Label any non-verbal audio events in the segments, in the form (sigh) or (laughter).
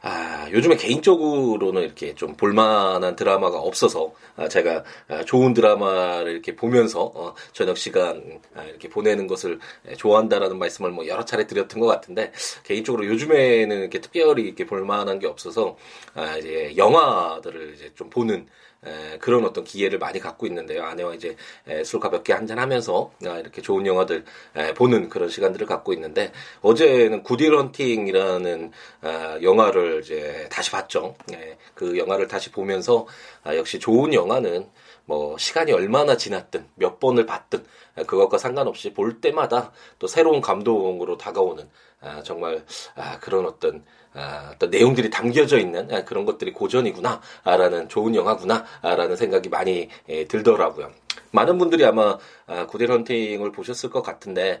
아, 요즘에 개인적으로는 이렇게 좀 볼만한 드라마가 없어서 아, 제가 아, 좋은 드라마를 이렇게 보면서 어, 저녁 시간 아, 이렇게 보내는 것을 좋아한다라는 말씀을 뭐 여러 차례 드렸던 것 같은데 개인적으로 요즘에는 이렇게 특별히 이렇게 볼만한 게 없어서 아, 이제 영화들을 이제 좀 보는 에, 그런 어떤 기회를 많이 갖고 있는데요. 아내와 이제 에, 술 가볍게 한잔 하면서 아, 이렇게 좋은 영화들 에, 보는 그런 시간들을 갖고 있는데 어제는 구디 런팅이라는 아, 영화를 이제 다시 봤죠. 예, 그 영화를 다시 보면서 아, 역시 좋은 영화는 뭐 시간이 얼마나 지났든 몇 번을 봤든 아, 그것과 상관없이 볼 때마다 또 새로운 감동으로 다가오는 아, 정말 아, 그런 어떤 아, 어떤 내용들이 담겨져 있는 아, 그런 것들이 고전이구나라는 좋은 영화구나라는 생각이 많이 에, 들더라고요. 많은 분들이 아마 아, 헌팅을 보셨을 것 같은데 그,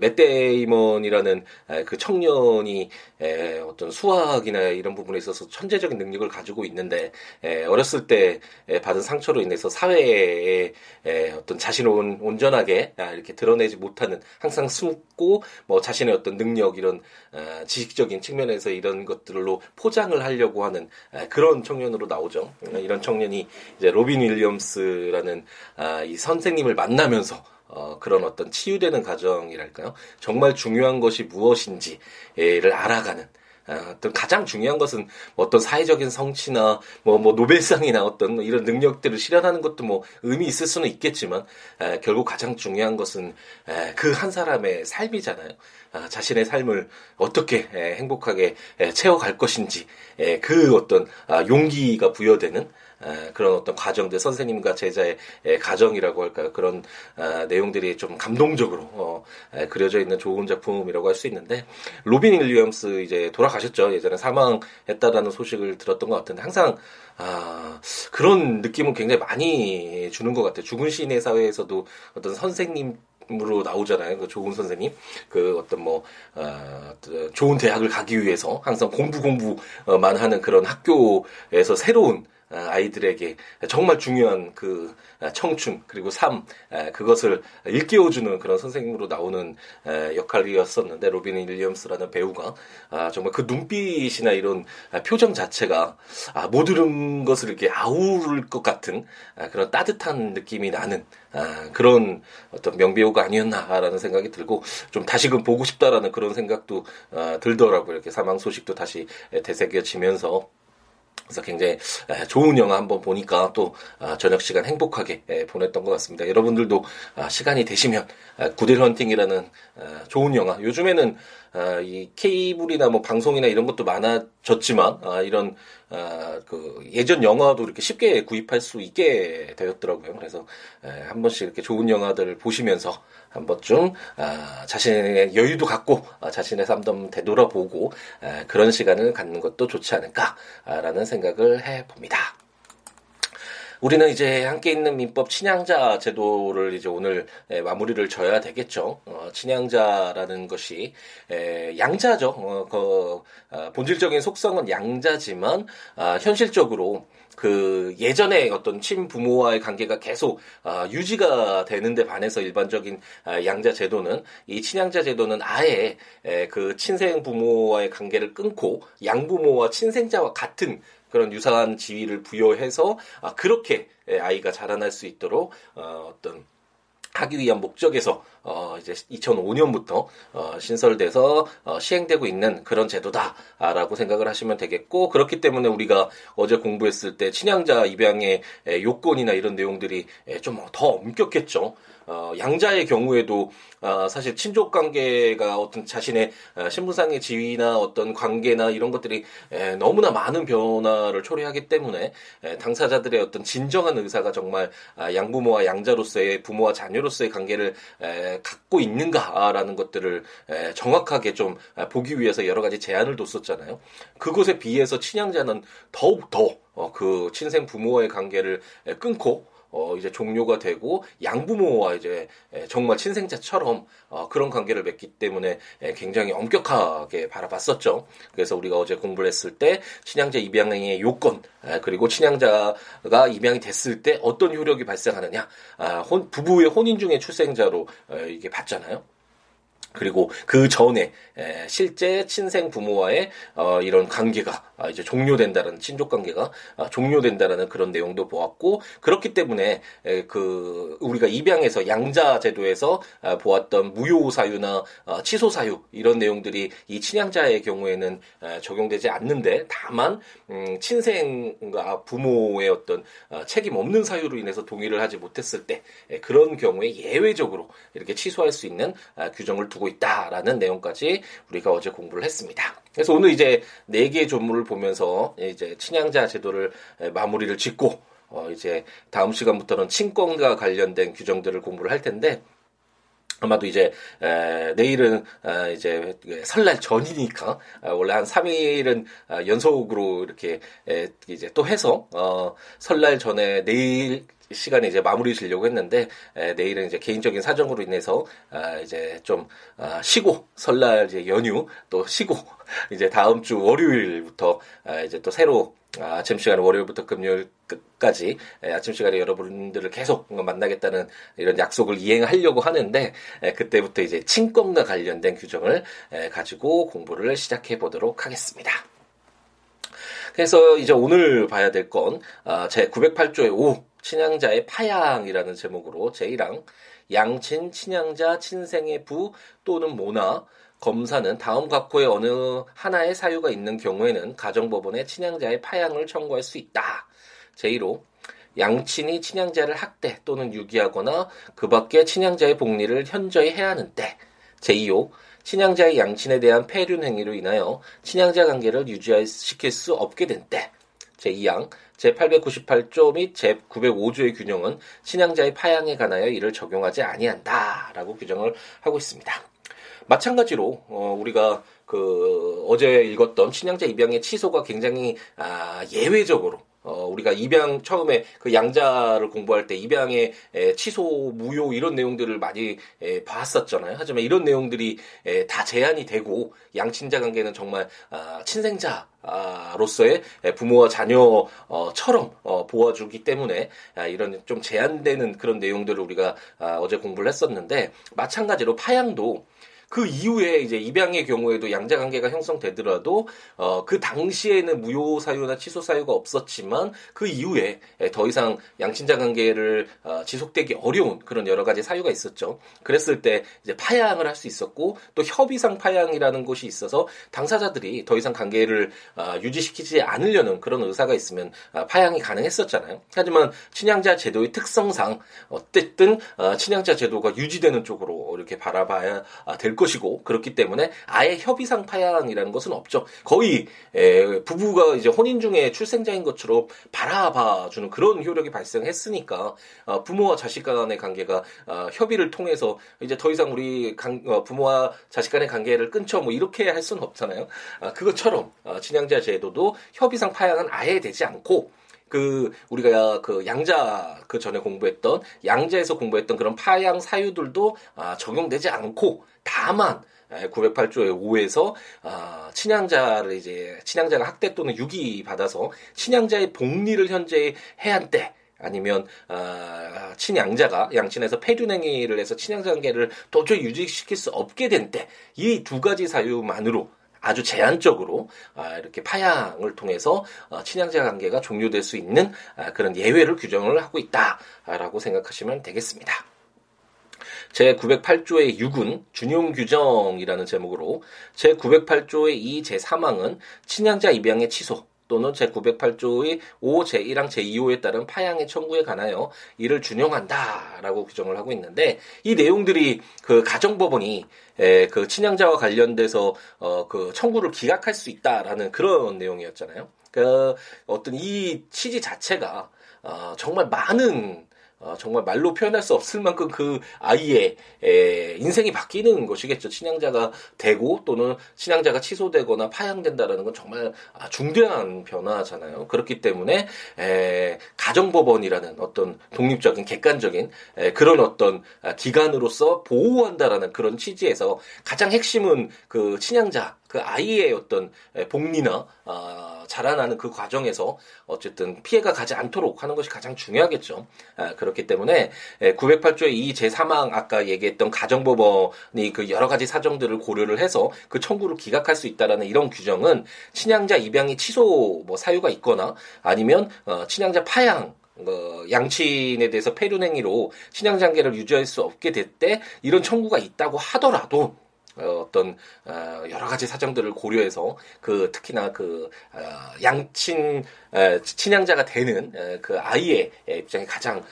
맷 데이먼이라는 아, 그 청년이 에, 어떤 수학이나 이런 부분에 있어서 천재적인 능력을 가지고 있는데 에, 어렸을 때 에, 받은 상처로 인해서 사회에 에, 어떤 자신을 온, 온전하게 아, 이렇게 드러내지 못하는 항상 숨고 뭐 자신의 어떤 능력 이런 아, 지식적인 측면에서 이런 것들로 포장을 하려고 하는 아, 그런 청년으로 나오죠. 이런 청년이 이제 로빈 윌리엄스라는 아, 이 선생님을 만나면서 어, 그런 어떤 치유되는 과정이랄까요? 정말 중요한 것이 무엇인지를 알아가는 아, 어떤 가장 중요한 것은 어떤 사회적인 성취나 뭐, 뭐 노벨상이나 어떤 이런 능력들을 실현하는 것도 뭐 의미 있을 수는 있겠지만 에, 결국 가장 중요한 것은 그 한 사람의 삶이잖아요. 아, 자신의 삶을 어떻게 에, 행복하게 에, 채워갈 것인지 에, 그 어떤 아, 용기가 부여되는 에, 그런 어떤 과정들 선생님과 제자의 에, 가정이라고 할까요? 그런 아, 내용들이 좀 감동적으로 어, 에, 그려져 있는 좋은 작품이라고 할 수 있는데 로빈 윌리엄스 이제 돌아가셨죠. 예전에 사망했다라는 소식을 들었던 것 같은데 항상 아 그런 느낌은 굉장히 많이 주는 것 같아요. 죽은 시인의 사회에서도 어떤 선생님 으로 나오잖아요. 그 좋은 선생님, 그 어떤 뭐 어, 좋은 대학을 가기 위해서 항상 공부 공부만 하는 그런 학교에서 새로운 아이들에게 정말 중요한 그 청춘 그리고 삶 그것을 일깨워주는 그런 선생님으로 나오는 역할이었었는데 로빈 윌리엄스라는 배우가 아, 정말 그 눈빛이나 이런 표정 자체가 아, 모든 것을 이렇게 아우를 것 같은 그런 따뜻한 느낌이 나는 그런 어떤 명배우가 아니었나라는 생각이 들고 좀 다시금 보고 싶다라는 그런 생각도 아, 들더라고요. 이렇게 사망 소식도 다시 되새겨지면서 그래서 굉장히 좋은 영화 한번 보니까 또 아, 저녁 시간 행복하게 보냈던 것 같습니다. 여러분들도 아, 시간이 되시면 구딜 헌팅이라는 좋은 영화 요즘에는 이 케이블이나 뭐 방송이나 이런 것도 많아졌지만 이런 그 예전 영화도 이렇게 쉽게 구입할 수 있게 되었더라고요. 그래서 한 번씩 이렇게 좋은 영화들을 보시면서 한 번쯤 자신의 여유도 갖고 자신의 삶도 한번 되돌아보고 그런 시간을 갖는 것도 좋지 않을까라는 생각을 해봅니다. 우리는 이제 함께 있는 민법 친양자 제도를 이제 오늘 마무리를 져야 되겠죠. 어, 친양자라는 것이 에, 양자죠. 어, 그 어, 본질적인 속성은 양자지만 아, 현실적으로 그 예전에 어떤 친부모와의 관계가 계속 아, 유지가 되는데 반해서 일반적인 아, 양자 제도는 이 친양자 제도는 아예 에, 그 친생 부모와의 관계를 끊고 양부모와 친생자와 같은 그런 유사한 지위를 부여해서 아, 그렇게 아이가 자라날 수 있도록 어, 어떤 하기 위한 목적에서 어 이제 2005년부터 어 신설돼서 어 시행되고 있는 그런 제도다라고 생각을 하시면 되겠고 그렇기 때문에 우리가 어제 공부했을 때 친양자 입양의 요건이나 이런 내용들이 좀 더 엄격했죠. 어, 양자의 경우에도 어, 사실 친족 관계가 어떤 자신의 어, 신분상의 지위나 어떤 관계나 이런 것들이 에, 너무나 많은 변화를 초래하기 때문에 에, 당사자들의 어떤 진정한 의사가 정말 아, 양부모와 양자로서의 부모와 자녀로서의 관계를 에, 갖고 있는가라는 것들을 에, 정확하게 좀 아, 보기 위해서 여러 가지 제안을 뒀었잖아요. 그것에 비해서 친양자는 더욱 더 어, 그 친생 부모와의 관계를 끊고 어, 이제 종료가 되고 양부모와 이제 정말 친생자처럼 어, 그런 관계를 맺기 때문에 굉장히 엄격하게 바라봤었죠. 그래서 우리가 어제 공부를 했을 때 친양자 입양의 요건 그리고 친양자가 입양이 됐을 때 어떤 효력이 발생하느냐, 아, 혼, 부부의 혼인 중에 출생자로 이게 봤잖아요. 그리고 그 전에 실제 친생 부모와의 어, 이런 관계가 아, 이제 종료된다는 친족 관계가 아, 종료된다라는 그런 내용도 보았고 그렇기 때문에 그 우리가 입양에서 양자 제도에서 아, 보았던 무효 사유나 어, 취소 사유 이런 내용들이 이 친양자의 경우에는 적용되지 않는데 다만 음, 친생과 부모의 어떤 어, 책임 없는 사유로 인해서 동의를 하지 못했을 때 그런 경우에 예외적으로 이렇게 취소할 수 있는 규정을 두고 있다라는 내용까지 우리가 어제 공부를 했습니다. 그래서 오늘 이제 네 개의 조문을 보면서 이제 친양자 제도를 마무리를 짓고 어 이제 다음 시간부터는 친권과 관련된 규정들을 공부를 할 텐데 아마도 이제 에, 내일은 아, 이제 설날 전이니까 아, 원래 한 3일은 아, 연속으로 이렇게 에, 이제 또 해서 어, 설날 전에 내일 시간에 이제 마무리 지려고 했는데 에, 내일은 이제 개인적인 사정으로 인해서 아, 이제 좀 아, 쉬고 설날 이제 연휴 또 쉬고 (laughs) 이제 다음 주 월요일부터 아, 이제 또 새로 아, 아침 시간 월요일부터 금요일까지 아침 시간에 여러분들을 계속 만나겠다는 이런 약속을 이행하려고 하는데 그때부터 이제 친권과 관련된 규정을 가지고 공부를 시작해 보도록 하겠습니다. 그래서 이제 오늘 봐야 될건 아, 제 908조의 5 친양자의 파양이라는 제목으로 제1항 양친 친양자 친생의 부 또는 모나 검사는 다음 각호의 어느 하나의 사유가 있는 경우에는 가정법원에 친양자의 파양을 청구할 수 있다. 제1호 양친이 친양자를 학대 또는 유기하거나 그 밖에 친양자의 복리를 현저히 해야 하는 때. 제2호 친양자의 양친에 대한 폐륜 행위로 인하여 친양자 관계를 유지시킬 수 없게 된 때. 제2항 제898조 및 제905조의 균형은 친양자의 파양에 관하여 이를 적용하지 아니한다라고 규정을 하고 있습니다. 마찬가지로 어, 우리가 그 어제 읽었던 친양자 입양의 취소가 굉장히 아, 예외적으로 어, 우리가 입양 처음에 그 양자를 공부할 때 입양의 에, 취소 무효 이런 내용들을 많이 에, 봤었잖아요. 하지만 이런 내용들이 에, 다 제한이 되고 양친자 관계는 정말 아, 친생자 로서의 부모와 자녀처럼 어, 보아주기 때문에 아, 이런 좀 제한되는 그런 내용들을 우리가 아, 어제 공부를 했었는데 마찬가지로 파양도 그 이후에 이제 입양의 경우에도 양자 관계가 형성되더라도 어, 그 당시에는 무효 사유나 취소 사유가 없었지만 그 이후에 더 이상 양친자 관계를 어, 지속되기 어려운 그런 여러 가지 사유가 있었죠. 그랬을 때 이제 파양을 할 수 있었고 또 협의상 파양이라는 것이 있어서 당사자들이 더 이상 관계를 어, 유지시키지 않으려는 그런 의사가 있으면 어, 파양이 가능했었잖아요. 하지만 친양자 제도의 특성상 어쨌든 어, 친양자 제도가 유지되는 쪽으로 이렇게 바라봐야 될 것이고 그렇기 때문에 아예 협의상 파양이라는 것은 없죠. 거의 에, 부부가 이제 혼인 중에 출생자인 것처럼 바라봐 주는 그런 효력이 발생했으니까 어, 부모와 자식 간의 관계가 어, 협의를 통해서 이제 더 이상 우리 간, 어, 부모와 자식 간의 관계를 끊죠. 뭐 이렇게 할 수는 없잖아요. 아, 그것처럼 어, 친양자 제도도 협의상 파양은 아예 되지 않고 그 우리가 그 양자 그 전에 공부했던 양자에서 공부했던 그런 파양 사유들도 아, 적용되지 않고 다만 908조의 5에서 아, 친양자를 이제 친양자가 학대 또는 유기 받아서 친양자의 복리를 현재 해야 한때 아니면 아, 친양자가 양친에서 폐륜행위를 해서 친양자 관계를 도저히 유지시킬 수 없게 된 때 이 두 가지 사유만으로 아주 제한적으로 아, 이렇게 파양을 통해서 어, 친양자 관계가 종료될 수 있는 아, 그런 예외를 규정을 하고 있다라고 생각하시면 되겠습니다. 제 908조의 6은 준용 규정이라는 제목으로 제 908조의 2, 제 3항은 친양자 입양의 취소 또는 제908조의 5, 제1항, 제2호에 따른 파양의 청구에 관하여 이를 준용한다라고 규정을 하고 있는데 이 내용들이 그 가정법원이 에, 그 친양자와 관련돼서 어, 그 청구를 기각할 수 있다라는 그런 내용이었잖아요. 그 어떤 이 취지 자체가 어, 정말 많은 어, 정말 말로 표현할 수 없을 만큼 그 아이의 에, 인생이 바뀌는 것이겠죠. 친양자가 되고 또는 친양자가 취소되거나 파양된다라는 건 정말 아, 중대한 변화잖아요. 그렇기 때문에 에, 가정법원이라는 어떤 독립적인 객관적인 에, 그런 어떤 아, 기관으로서 보호한다라는 그런 취지에서 가장 핵심은 그 친양자 그 아이의 어떤 복리나 어, 자라나는 그 과정에서 어쨌든 피해가 가지 않도록 하는 것이 가장 중요하겠죠. 아, 그렇기 때문에 908조의 이 제3항 아까 얘기했던 가정법원이 그 여러 가지 사정들을 고려를 해서 그 청구를 기각할 수 있다라는 이런 규정은 친양자 입양이 취소 뭐 사유가 있거나 아니면 어, 친양자 파양 어, 양친에 대해서 폐륜 행위로 친양장계를 유지할 수 없게 될 때 이런 청구가 있다고 하더라도 어, 어떤 어, 여러 가지 사정들을 고려해서 그 특히나 그 어, 양친 친양자가 되는 그 아이의 입장이 가장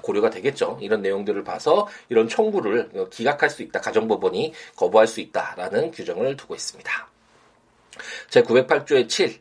고려가 되겠죠. 이런 내용들을 봐서 이런 청구를 기각할 수 있다. 가정법원이 거부할 수 있다라는 규정을 두고 있습니다. 제 908조의 7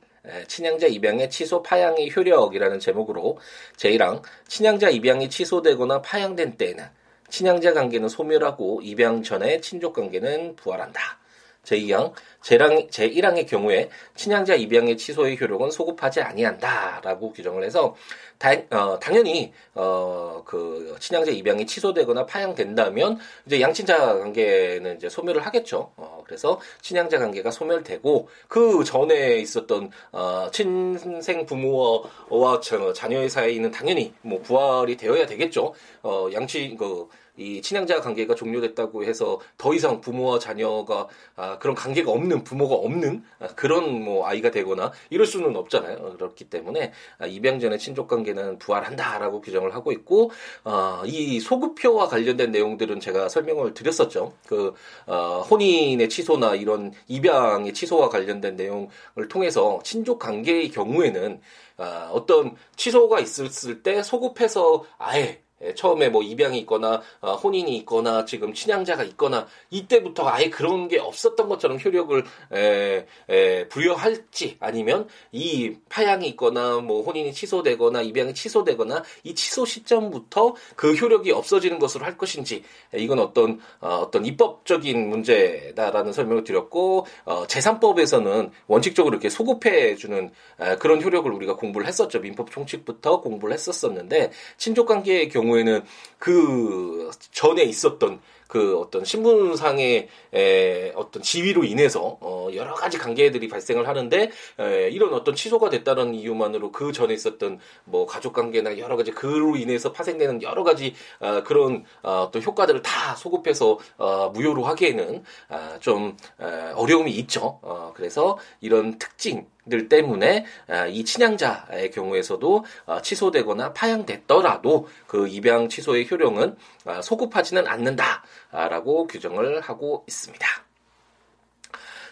친양자 입양의 취소 파양의 효력이라는 제목으로 제1항 친양자 입양이 취소되거나 파양된 때에는 친양자 관계는 소멸하고 입양 전에 친족 관계는 부활한다. 제2항 제1항, 제1항의 경우에 친양자 입양의 취소의 효력은 소급하지 아니한다라고 규정을 해서 다, 어, 당연히 어, 그 친양자 입양이 취소되거나 파양된다면 이제 양친자 관계는 이제 소멸을 하겠죠. 어, 그래서 친양자 관계가 소멸되고 그 전에 있었던 어, 친생 부모와 자녀의 사이는 당연히 뭐 부활이 되어야 되겠죠. 어, 양친 그이 친양자 관계가 종료됐다고 해서 더 이상 부모와 자녀가 아, 그런 관계가 없는 부모가 없는 아, 그런 뭐 아이가 되거나 이럴 수는 없잖아요. 그렇기 때문에 아, 입양 전에 친족 관계는 부활한다라고 규정을 하고 있고 어, 이 소급표와 관련된 내용들은 제가 설명을 드렸었죠. 그 어, 혼인의 취소나 이런 입양의 취소와 관련된 내용을 통해서 친족 관계의 경우에는 어, 어떤 취소가 있었을 때 소급해서 아예 예, 처음에 뭐 입양이 있거나 어, 혼인이 있거나 지금 친양자가 있거나 이때부터 아예 그런 게 없었던 것처럼 효력을 에, 에, 부여할지 아니면 이 파양이 있거나 뭐 혼인이 취소되거나 입양이 취소되거나 이 취소 시점부터 그 효력이 없어지는 것으로 할 것인지 이건 어떤 어, 어떤 입법적인 문제다라는 설명을 드렸고 어, 재산법에서는 원칙적으로 이렇게 소급해 주는 그런 효력을 우리가 공부를 했었죠. 민법 총칙부터 공부를 했었었는데 친족 관계의 경우 경우에는 그 전에 있었던 그 어떤 신분상의 에, 어떤 지위로 인해서 어, 여러 가지 관계들이 발생을 하는데 에, 이런 어떤 취소가 됐다는 이유만으로 그 전에 있었던 뭐 가족 관계나 여러 가지 그로 인해서 파생되는 여러 가지 어, 그런 어, 떤 효과들을 다 소급해서 어, 무효로 하기에는 어, 좀 어, 어려움이 있죠. 어, 그래서 이런 특징 들 때문에 아, 이 친양자의 경우에서도 아, 취소되거나 파양됐더라도 그 입양 취소의 효력은 아, 소급하지는 않는다라고 규정을 하고 있습니다.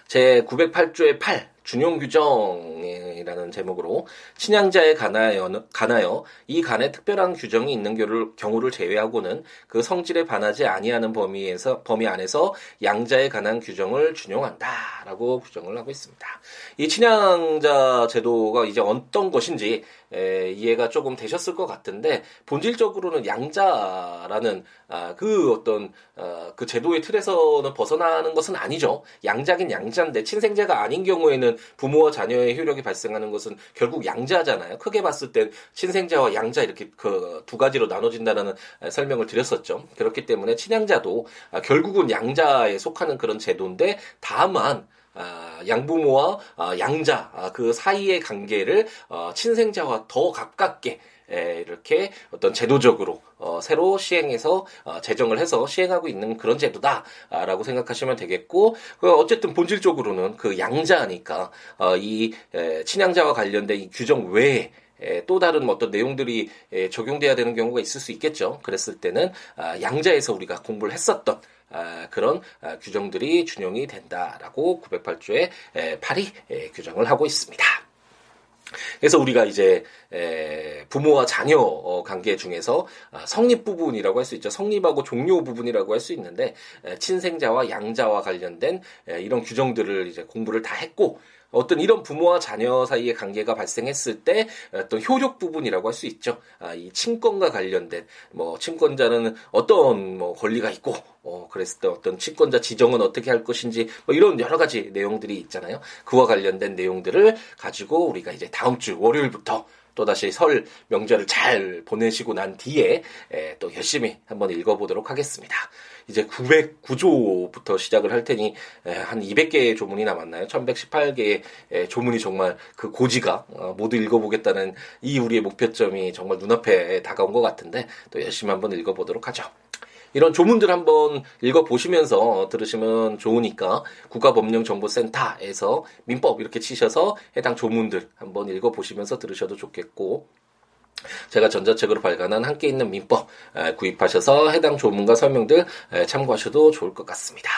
제 908조의 8 준용 규정이라는 제목으로 친양자에 관하여, 관하여 이 간에 특별한 규정이 있는 경우를 제외하고는 그 성질에 반하지 아니하는 범위에서 범위 안에서 양자에 관한 규정을 준용한다라고 규정을 하고 있습니다. 이 친양자 제도가 이제 어떤 것인지 에, 이해가 조금 되셨을 것 같은데 본질적으로는 양자라는 아, 그 어떤 아, 그 제도의 틀에서는 벗어나는 것은 아니죠. 양자긴 양자인데 친생자가 아닌 경우에는 부모와 자녀의 효력이 발생하는 것은 결국 양자잖아요. 크게 봤을 땐 친생자와 양자 이렇게 그 두 가지로 나눠진다는 설명을 드렸었죠. 그렇기 때문에 친양자도 아, 결국은 양자에 속하는 그런 제도인데 다만 아, 양부모와 아, 양자 아, 그 사이의 관계를 어, 친생자와 더 가깝게 에, 이렇게 어떤 제도적으로 어, 새로 시행해서 어, 제정을 해서 시행하고 있는 그런 제도다라고 생각하시면 되겠고 그 어쨌든 본질적으로는 그 양자니까 어, 이 에, 친양자와 관련된 이 규정 외에 또 다른 어떤 내용들이 적용돼야 되는 경우가 있을 수 있겠죠. 그랬을 때는 아, 양자에서 우리가 공부를 했었던 아, 그런 아, 규정들이 준용이 된다라고 908조의 8이 규정을 하고 있습니다. 그래서 우리가 이제 부모와 자녀 어, 관계 중에서 아, 성립 부분이라고 할 수 있죠. 성립하고 종료 부분이라고 할 수 있는데 친생자와 양자와 관련된 이런 규정들을 이제 공부를 다 했고 어떤 이런 부모와 자녀 사이의 관계가 발생했을 때 어떤 효력 부분이라고 할 수 있죠. 아, 이 친권과 관련된 뭐 친권자는 어떤 뭐 권리가 있고 어, 그랬을 때 어떤 친권자 지정은 어떻게 할 것인지 뭐 이런 여러 가지 내용들이 있잖아요. 그와 관련된 내용들을 가지고 우리가 이제 다음 주 월요일부터 또다시 설 명절을 잘 보내시고 난 뒤에 에, 또 열심히 한번 읽어보도록 하겠습니다. 이제 909조부터 시작을 할 테니 에, 한 200개의 조문이 남았나요? 1118개의 에, 조문이 정말 그 고지가 어, 모두 읽어보겠다는 이 우리의 목표점이 정말 눈앞에 다가온 것 같은데 또 열심히 한번 읽어보도록 하죠. 이런 조문들 한번 읽어보시면서 들으시면 좋으니까 국가법령정보센터에서 민법 이렇게 치셔서 해당 조문들 한번 읽어보시면서 들으셔도 좋겠고 제가 전자책으로 발간한 함께 있는 민법 구입하셔서 해당 조문과 설명들 참고하셔도 좋을 것 같습니다.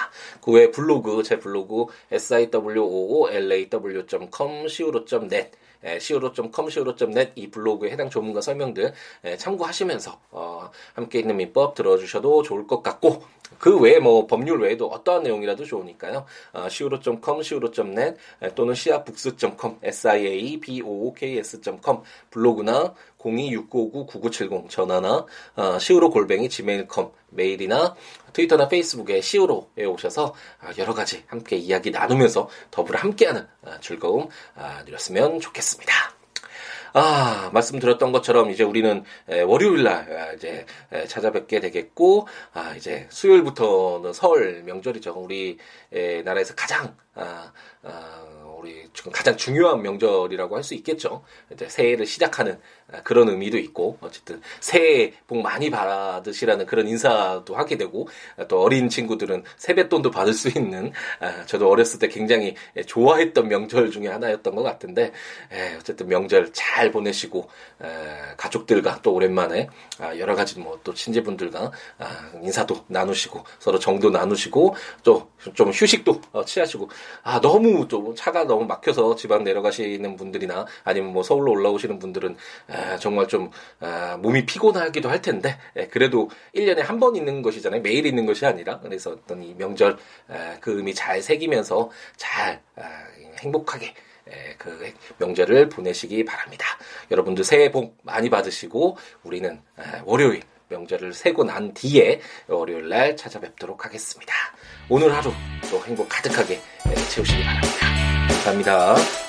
그 외 블로그 제 블로그 siwoolaw.com siwo.net siwo.com, siwo.net 이 블로그에 해당 조문과 설명들 참고하시면서 어, 함께 있는 민법 들어주셔도 좋을 것 같고 그 외에 뭐 법률 외에도 어떠한 내용이라도 좋으니까요. 어, siwo.com, siwo.net 또는 siabooks.com, siabooks.com 블로그나 026959-9970 전화나 어, 시우로 골뱅이 gmail.com 메일이나 트위터나 페이스북에 시우로에 오셔서 어, 여러 가지 함께 이야기 나누면서 더불어 함께하는 어, 즐거움 어, 누렸으면 좋겠습니다. 아, 말씀드렸던 것처럼 이제 우리는 월요일 날 아, 이제 찾아뵙게 되겠고, 아, 이제 수요일부터는 설 명절이죠. 우리 나라에서 가장, 아, 아, 우리 가장 중요한 명절이라고 할 수 있겠죠. 이제 새해를 시작하는 그런 의미도 있고 어쨌든 새해 복 많이 받으시라는 그런 인사도 하게 되고 또 어린 친구들은 세뱃돈도 받을 수 있는 저도 어렸을 때 굉장히 좋아했던 명절 중에 하나였던 것 같은데 어쨌든 명절 잘 보내시고 가족들과 또 오랜만에 아, 여러 가지 뭐 또 친지분들과 아, 인사도 나누시고 서로 정도 나누시고 또 좀 휴식도 어, 취하시고 아 너무 좀 차가 너무 막혀서 지방 내려가시는 분들이나 아니면 뭐 서울로 올라오시는 분들은 정말 좀 몸이 피곤하기도 할 텐데 그래도 1년에 한 번 있는 것이잖아요. 매일 있는 것이 아니라 그래서 어떤 이 명절 그 의미 잘 새기면서 잘 행복하게 그 명절을 보내시기 바랍니다. 여러분들 새해 복 많이 받으시고 우리는 월요일 명절을 세고 난 뒤에 월요일 날 찾아뵙도록 하겠습니다. 오늘 하루 또 행복 가득하게 채우시기 바랍니다. 감사합니다.